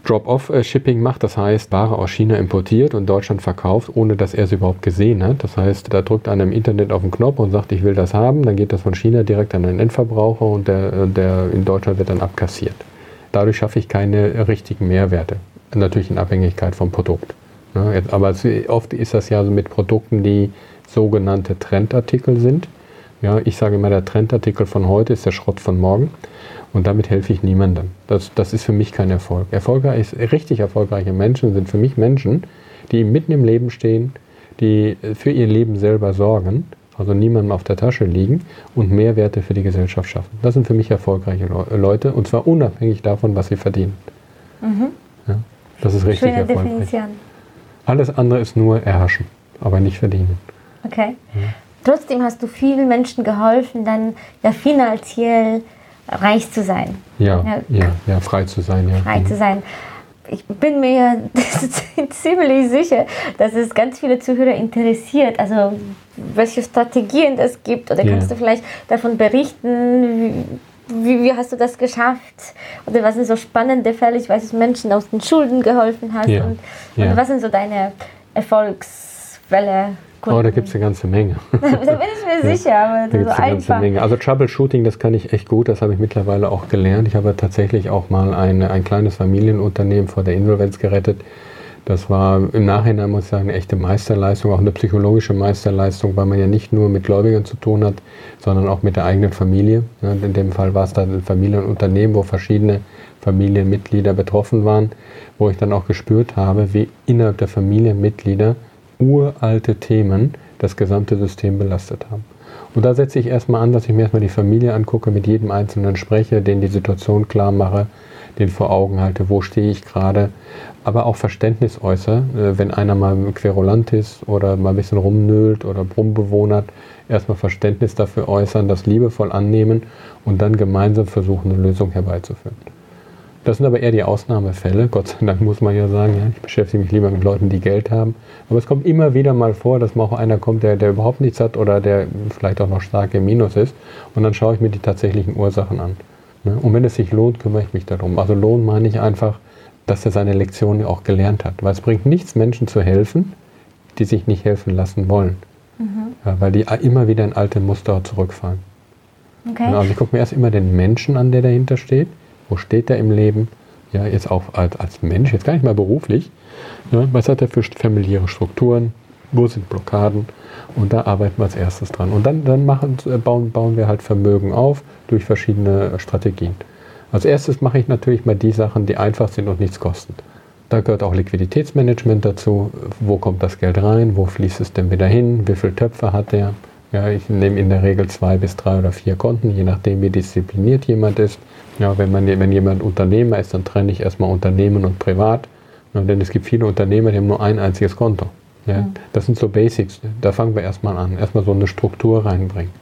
Drop-off-Shipping macht, das heißt Ware aus China importiert und Deutschland verkauft, ohne dass er sie überhaupt gesehen hat. Das heißt, da drückt einer im Internet auf den Knopf und sagt, ich will das haben, dann geht das von China direkt an den Endverbraucher und der, der in Deutschland wird dann abkassiert. Dadurch schaffe ich keine richtigen Mehrwerte. Natürlich in Abhängigkeit vom Produkt. Aber oft ist das ja so mit Produkten, die sogenannte Trendartikel sind. Ja, ich sage immer, der Trendartikel von heute ist der Schrott von morgen. Und damit helfe ich niemandem. Das, das ist für mich kein Erfolg. Erfolgreich, richtig erfolgreiche Menschen sind für mich Menschen, die mitten im Leben stehen, die für ihr Leben selber sorgen, also niemandem auf der Tasche liegen und Mehrwerte für die Gesellschaft schaffen. Das sind für mich erfolgreiche Leute und zwar unabhängig davon, was sie verdienen. Mhm. Ja, das ist richtig Schöne erfolgreich. Definition. Alles andere ist nur erhaschen, aber nicht verdienen. Okay. Ja. Trotzdem hast du vielen Menschen geholfen, dann ja finanziell reich zu sein. Ja, ja, ja, ja frei zu sein. Ja. Frei mhm. zu sein. Ich bin mir ziemlich sicher, dass es ganz viele Zuhörer interessiert. Also welche Strategien es gibt oder kannst du vielleicht davon berichten, wie, wie, hast du das geschafft? Oder was sind so spannende Fälle? Ich weiß, dass Menschen aus den Schulden geholfen hast. Und, und was sind so deine Erfolgsfälle? Kunden. Oh, da gibt es eine ganze Menge. da bin ich mir sicher, aber da so eine ganze Menge. Also Troubleshooting, das kann ich echt gut, das habe ich mittlerweile auch gelernt. Ich habe tatsächlich auch mal ein, ein kleines Familienunternehmen vor der Insolvenz gerettet. Das war im Nachhinein, muss ich sagen, eine echte Meisterleistung, auch eine psychologische Meisterleistung, weil man ja nicht nur mit Gläubigern zu tun hat, sondern auch mit der eigenen Familie. In dem Fall war es dann ein Familienunternehmen, wo verschiedene Familienmitglieder betroffen waren, wo ich dann auch gespürt habe, wie innerhalb der Familienmitglieder uralte Themen das gesamte System belastet haben. Und da setze ich erstmal an, dass ich mir erstmal die Familie angucke, mit jedem Einzelnen spreche, den die Situation klar mache, den vor Augen halte, wo stehe ich gerade, aber auch Verständnis äußere, äh, wenn einer mal querulant ist oder mal ein bisschen rumnölt oder rumbewohnert, erstmal Verständnis dafür äußern, das liebevoll annehmen und dann gemeinsam versuchen, eine Lösung herbeizuführen. Das sind aber eher die Ausnahmefälle. Gott sei Dank muss man ja sagen, ja, ich beschäftige mich lieber mit Leuten, die Geld haben. Aber es kommt immer wieder mal vor, dass mal auch einer kommt, der, der überhaupt nichts hat oder der vielleicht auch noch stark im Minus ist. Und dann schaue ich mir die tatsächlichen Ursachen an. Ne? Und wenn es sich lohnt, kümmere ich mich darum. Also Lohn meine ich einfach, dass er seine Lektion auch gelernt hat. Weil es bringt nichts, Menschen zu helfen, die sich nicht helfen lassen wollen. Mhm. Ja, weil die immer wieder in alte Muster zurückfallen. Okay. Also ich gucke mir erst immer den Menschen an, der dahinter steht wo steht er im Leben? Ja, jetzt auch als, als Mensch, jetzt gar nicht mal beruflich. Ja, was hat er für familiäre Strukturen? Wo sind Blockaden? Und da arbeiten wir als erstes dran. Und dann, dann machen, äh, bauen, bauen wir halt Vermögen auf durch verschiedene Strategien. Als erstes mache ich natürlich mal die Sachen, die einfach sind und nichts kosten. Da gehört auch Liquiditätsmanagement dazu. Wo kommt das Geld rein? Wo fließt es denn wieder hin? Wie viele Töpfe hat er? Ja, ich nehme in der Regel zwei bis drei oder vier Konten, je nachdem, wie diszipliniert jemand ist. Ja, wenn, man, wenn jemand Unternehmer ist, dann trenne ich erstmal Unternehmen und Privat. Ja, denn es gibt viele Unternehmer, die haben nur ein einziges Konto. Ja, mhm. Das sind so Basics. Da fangen wir erstmal an. Erstmal so eine Struktur reinbringen.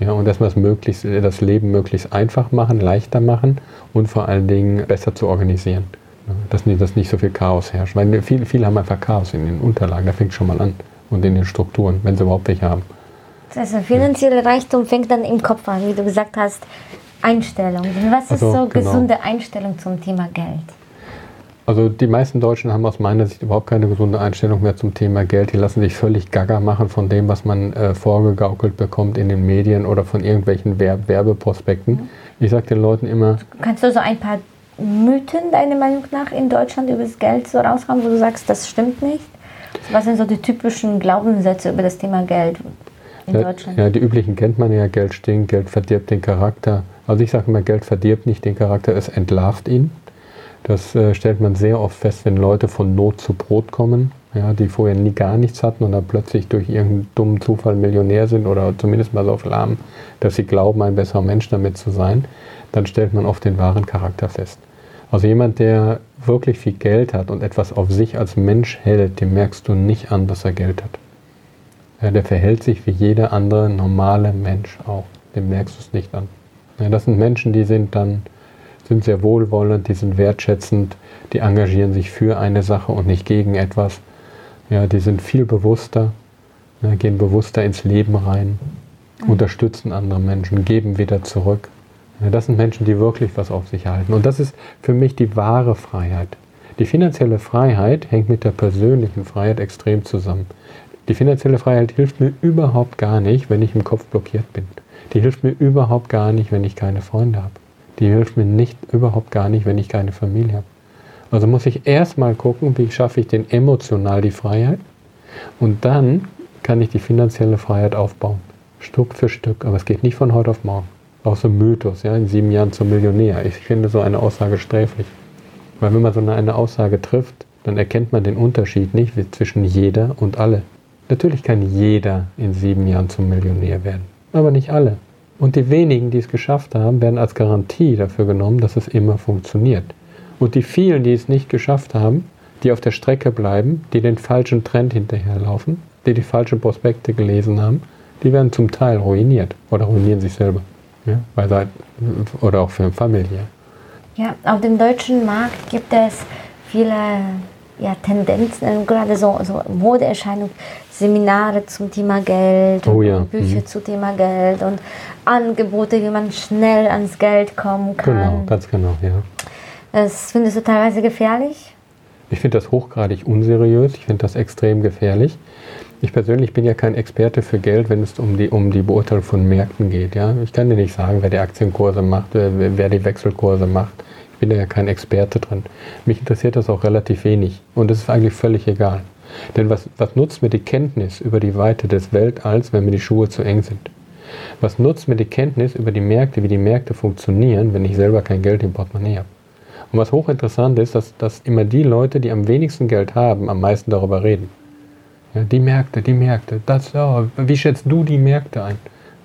Ja, und erstmal das, das Leben möglichst einfach machen, leichter machen und vor allen Dingen besser zu organisieren. Ja, dass, nicht, dass nicht so viel Chaos herrscht. Weil viele, viele haben einfach Chaos in den Unterlagen. Da fängt schon mal an. Und in den Strukturen, wenn sie überhaupt welche haben. Also finanzielle Reichtum fängt dann im Kopf an, wie du gesagt hast. Einstellung. Was ist also, so genau. gesunde Einstellung zum Thema Geld? Also die meisten Deutschen haben aus meiner Sicht überhaupt keine gesunde Einstellung mehr zum Thema Geld. Die lassen sich völlig gaga machen von dem, was man äh, vorgegaukelt bekommt in den Medien oder von irgendwelchen Werb Werbeprospekten. Mhm. Ich sage den Leuten immer... Kannst du so ein paar Mythen, deiner Meinung nach, in Deutschland über das Geld so raushauen, wo du sagst, das stimmt nicht? Was sind so die typischen Glaubenssätze über das Thema Geld in ja, Deutschland? Ja, die üblichen kennt man ja. Geld stinkt, Geld verdirbt den Charakter. Also ich sage immer, Geld verdirbt nicht den Charakter, es entlarvt ihn. Das äh, stellt man sehr oft fest, wenn Leute von Not zu Brot kommen. ja, die vorher nie gar nichts hatten und dann plötzlich durch irgendeinen dummen Zufall Millionär sind oder zumindest mal so viel haben, dass sie glauben, ein besserer Mensch damit zu sein, dann stellt man oft den wahren Charakter fest. Also jemand, der wirklich viel Geld hat und etwas auf sich als Mensch hält, dem merkst du nicht an, dass er Geld hat. Ja, der verhält sich wie jeder andere normale Mensch auch. Dem merkst du es nicht an. Ja, das sind Menschen, die sind dann sind sehr wohlwollend, die sind wertschätzend, die engagieren sich für eine Sache und nicht gegen etwas. Ja, die sind viel bewusster, ja, gehen bewusster ins Leben rein, mhm. unterstützen andere Menschen, geben wieder zurück. Ja, das sind Menschen, die wirklich was auf sich halten. Und das ist für mich die wahre Freiheit. Die finanzielle Freiheit hängt mit der persönlichen Freiheit extrem zusammen. Die finanzielle Freiheit hilft mir überhaupt gar nicht, wenn ich im Kopf blockiert bin. Die hilft mir überhaupt gar nicht, wenn ich keine Freunde habe. Die hilft mir nicht überhaupt gar nicht, wenn ich keine Familie habe. Also muss ich erstmal gucken, wie schaffe ich denn emotional die Freiheit und dann kann ich die finanzielle Freiheit aufbauen. Stück für Stück. Aber es geht nicht von heute auf morgen. Auch so ein Mythos, ja, in sieben Jahren zum Millionär. Ich finde so eine Aussage sträflich. Weil wenn man so eine Aussage trifft, dann erkennt man den Unterschied nicht zwischen jeder und alle. Natürlich kann jeder in sieben Jahren zum Millionär werden, aber nicht alle. Und die wenigen, die es geschafft haben, werden als Garantie dafür genommen, dass es immer funktioniert. Und die vielen, die es nicht geschafft haben, die auf der Strecke bleiben, die den falschen Trend hinterherlaufen, die die falschen Prospekte gelesen haben, die werden zum Teil ruiniert oder ruinieren sich selber. Ja, sie, oder auch für Familie. Ja, auf dem deutschen Markt gibt es viele ja, Tendenzen, gerade so, so Modeerscheinungen, Seminare zum Thema Geld, oh, ja. Bücher mhm. zum Thema Geld und Angebote, wie man schnell ans Geld kommen kann. Genau, ganz genau, ja. Das findest du teilweise gefährlich? Ich finde das hochgradig unseriös, ich finde das extrem gefährlich. Ich persönlich bin ja kein Experte für Geld, wenn es um die, um die Beurteilung von Märkten geht. Ja? Ich kann dir nicht sagen, wer die Aktienkurse macht, wer die Wechselkurse macht. Ich bin ja kein Experte drin. Mich interessiert das auch relativ wenig und es ist eigentlich völlig egal. Denn was, was nutzt mir die Kenntnis über die Weite des Weltalls, wenn mir die Schuhe zu eng sind? Was nutzt mir die Kenntnis über die Märkte, wie die Märkte funktionieren, wenn ich selber kein Geld im Portemonnaie habe? Und was hochinteressant ist, dass, dass immer die Leute, die am wenigsten Geld haben, am meisten darüber reden. Ja, die Märkte, die Märkte, das, ja, wie schätzt du die Märkte ein?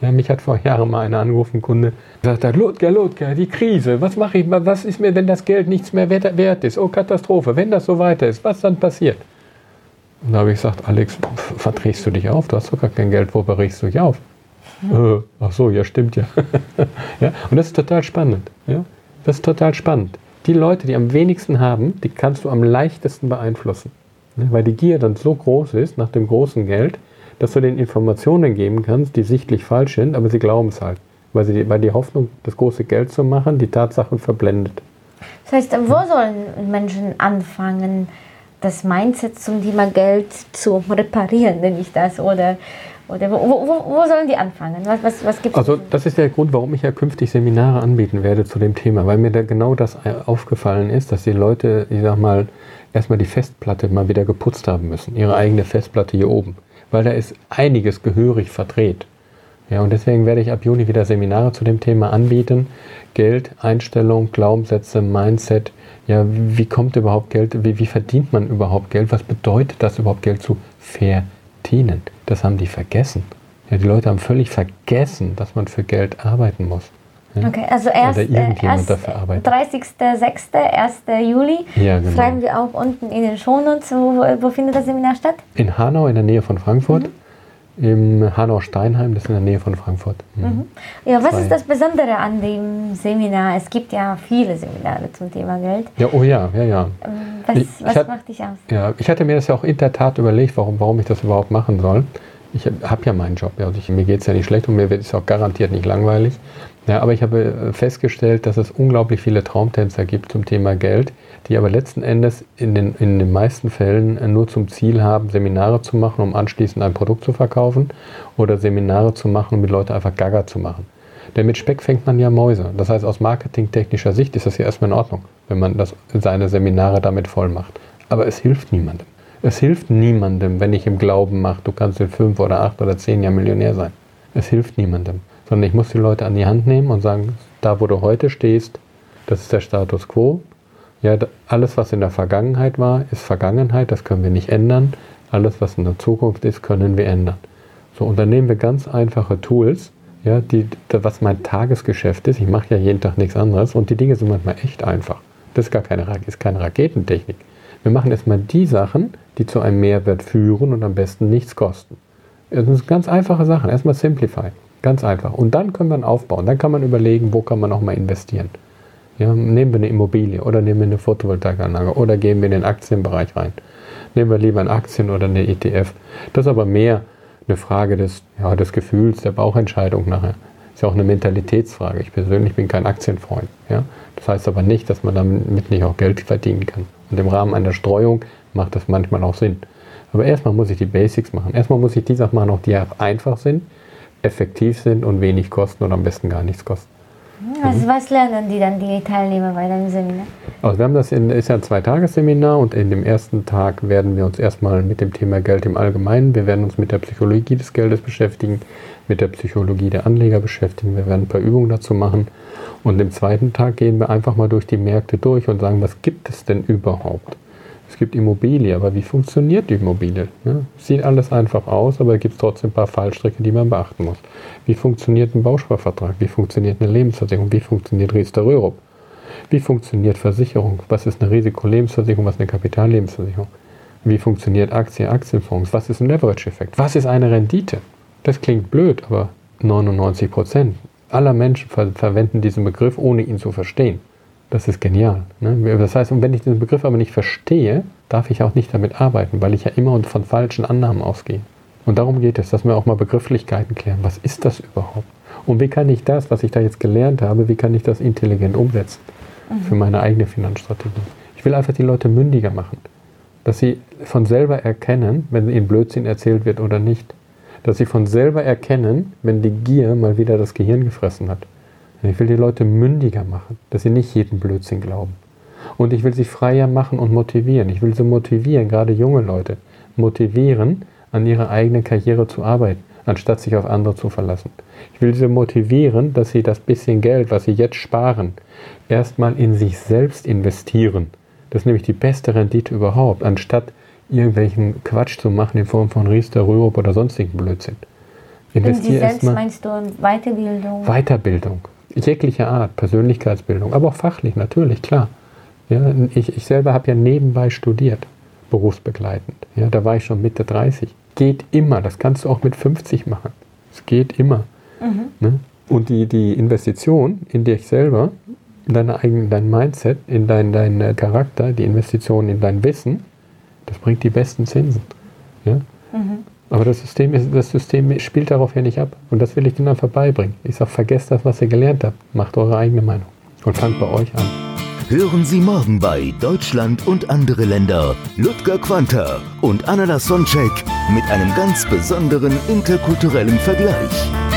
Ja, mich hat vor Jahren mal einer angerufen, Kunde, gesagt hat, Ludger, Ludger, die Krise, was mache ich, was ist mir, wenn das Geld nichts mehr wert ist? Oh, Katastrophe, wenn das so weiter ist, was dann passiert? Und da habe ich gesagt, Alex, verdrehst du dich auf? Du hast doch gar kein Geld, wo berichst du dich auf? Ja. Äh, ach so, ja, stimmt ja. ja. Und das ist total spannend. Ja? Das ist total spannend. Die Leute, die am wenigsten haben, die kannst du am leichtesten beeinflussen. Ja? Weil die Gier dann so groß ist nach dem großen Geld, dass du den Informationen geben kannst, die sichtlich falsch sind, aber sie glauben es halt. Weil, sie, weil die Hoffnung, das große Geld zu machen, die Tatsachen verblendet. Das heißt, wo sollen Menschen anfangen, das Mindset zum Thema Geld zu reparieren, nenne ich das? Oder, oder wo, wo, wo sollen die anfangen? Was, was, was gibt's also das ist der Grund, warum ich ja künftig Seminare anbieten werde zu dem Thema, weil mir da genau das aufgefallen ist, dass die Leute, ich sag mal, erstmal die Festplatte mal wieder geputzt haben müssen, ihre eigene Festplatte hier oben weil da ist einiges gehörig verdreht. Ja, und deswegen werde ich ab Juni wieder Seminare zu dem Thema anbieten. Geld, Einstellung, Glaubenssätze, Mindset. Ja, wie kommt überhaupt Geld? Wie, wie verdient man überhaupt Geld? Was bedeutet das überhaupt Geld zu verdienen? Das haben die vergessen. Ja, die Leute haben völlig vergessen, dass man für Geld arbeiten muss. Ja? Okay, also erst, irgendjemand erst 30.06., 1. Juli. Ja, genau. Schreiben wir auch unten in den Shownotes, wo, wo findet das Seminar statt? In Hanau, in der Nähe von Frankfurt. Mhm. Im Hanau-Steinheim, das ist in der Nähe von Frankfurt. Mhm. Mhm. Ja, was Zwei. ist das Besondere an dem Seminar? Es gibt ja viele Seminare zum Thema Geld. Ja, oh ja, ja, ja. Was, ich, was ich macht dich aus? Ja, ich hatte mir das ja auch in der Tat überlegt, warum, warum ich das überhaupt machen soll. Ich habe ja meinen Job, ja, also ich, mir geht es ja nicht schlecht und mir wird es auch garantiert nicht langweilig. Ja, aber ich habe äh, festgestellt, dass es unglaublich viele Traumtänzer gibt zum Thema Geld, die aber letzten Endes in den, in den meisten Fällen äh, nur zum Ziel haben, Seminare zu machen, um anschließend ein Produkt zu verkaufen oder Seminare zu machen, um mit Leuten einfach Gaga zu machen. Denn mit Speck fängt man ja Mäuse. Das heißt, aus marketingtechnischer Sicht ist das ja erstmal in Ordnung, wenn man das, seine Seminare damit voll macht. Aber es hilft niemandem. Es hilft niemandem, wenn ich im Glauben mache, du kannst in fünf oder acht oder zehn Jahren Millionär sein. Es hilft niemandem sondern ich muss die Leute an die Hand nehmen und sagen, da wo du heute stehst, das ist der Status quo. Ja, alles, was in der Vergangenheit war, ist Vergangenheit, das können wir nicht ändern. Alles, was in der Zukunft ist, können wir ändern. So, und dann nehmen wir ganz einfache Tools, ja, die, was mein Tagesgeschäft ist. Ich mache ja jeden Tag nichts anderes und die Dinge sind manchmal echt einfach. Das ist gar keine, ist keine Raketentechnik. Wir machen erstmal die Sachen, die zu einem Mehrwert führen und am besten nichts kosten. Das sind ganz einfache Sachen. Erstmal Simplify. Ganz einfach. Und dann können wir aufbauen. Dann kann man überlegen, wo kann man nochmal investieren. Ja, nehmen wir eine Immobilie oder nehmen wir eine Photovoltaikanlage oder gehen wir in den Aktienbereich rein. Nehmen wir lieber ein Aktien oder eine ETF. Das ist aber mehr eine Frage des, ja, des Gefühls, der Bauchentscheidung nachher. Ist ja auch eine Mentalitätsfrage. Ich persönlich bin kein Aktienfreund. Ja? Das heißt aber nicht, dass man damit nicht auch Geld verdienen kann. Und im Rahmen einer Streuung macht das manchmal auch Sinn. Aber erstmal muss ich die Basics machen. Erstmal muss ich die Sachen machen, die einfach sind, effektiv sind und wenig kosten und am besten gar nichts kosten. Also was lernen die dann, die Teilnehmer bei deinem Seminar? Also wir haben das in, ist ja ein Zweitagesseminar und in dem ersten Tag werden wir uns erstmal mit dem Thema Geld im Allgemeinen, wir werden uns mit der Psychologie des Geldes beschäftigen, mit der Psychologie der Anleger beschäftigen, wir werden ein paar Übungen dazu machen und im zweiten Tag gehen wir einfach mal durch die Märkte durch und sagen, was gibt es denn überhaupt? Es gibt Immobilie, aber wie funktioniert die Immobilie? Ja, sieht alles einfach aus, aber es gibt trotzdem ein paar Fallstricke, die man beachten muss. Wie funktioniert ein Bausparvertrag? Wie funktioniert eine Lebensversicherung? Wie funktioniert Riester Rörup? Wie funktioniert Versicherung? Was ist eine Risikolebensversicherung? Was ist eine Kapitallebensversicherung? Wie funktioniert Aktie, Aktienfonds? Was ist ein Leverage-Effekt? Was ist eine Rendite? Das klingt blöd, aber 99 Prozent aller Menschen ver verwenden diesen Begriff, ohne ihn zu verstehen. Das ist genial. Ne? Das heißt, und wenn ich diesen Begriff aber nicht verstehe, darf ich auch nicht damit arbeiten, weil ich ja immer von falschen Annahmen ausgehe. Und darum geht es, dass wir auch mal Begrifflichkeiten klären. Was ist das überhaupt? Und wie kann ich das, was ich da jetzt gelernt habe, wie kann ich das intelligent umsetzen mhm. für meine eigene Finanzstrategie? Ich will einfach die Leute mündiger machen. Dass sie von selber erkennen, wenn ihnen Blödsinn erzählt wird oder nicht. Dass sie von selber erkennen, wenn die Gier mal wieder das Gehirn gefressen hat. Ich will die Leute mündiger machen, dass sie nicht jeden Blödsinn glauben. Und ich will sie freier machen und motivieren. Ich will sie motivieren, gerade junge Leute, motivieren, an ihrer eigenen Karriere zu arbeiten, anstatt sich auf andere zu verlassen. Ich will sie motivieren, dass sie das bisschen Geld, was sie jetzt sparen, erstmal in sich selbst investieren. Das ist nämlich die beste Rendite überhaupt, anstatt irgendwelchen Quatsch zu machen in Form von Riester, Rürup oder sonstigen Blödsinn. Investiere in Sie selbst meinst du Weiterbildung? Weiterbildung jeglicher Art, Persönlichkeitsbildung, aber auch fachlich natürlich, klar. Ja, ich, ich selber habe ja nebenbei studiert, berufsbegleitend. Ja, da war ich schon Mitte 30. Geht immer, das kannst du auch mit 50 machen. Es geht immer. Mhm. Ne? Und die, die Investition in dich selber, in deine eigene, dein Mindset, in deinen dein Charakter, die Investition in dein Wissen, das bringt die besten Zinsen. Ja? Mhm. Aber das System, ist, das System spielt darauf ja nicht ab. Und das will ich denen einfach beibringen. Ich sage, vergesst das, was ihr gelernt habt. Macht eure eigene Meinung. Und fangt bei euch an. Hören Sie morgen bei Deutschland und andere Länder Ludger Quanter und Anna Sonczek mit einem ganz besonderen interkulturellen Vergleich.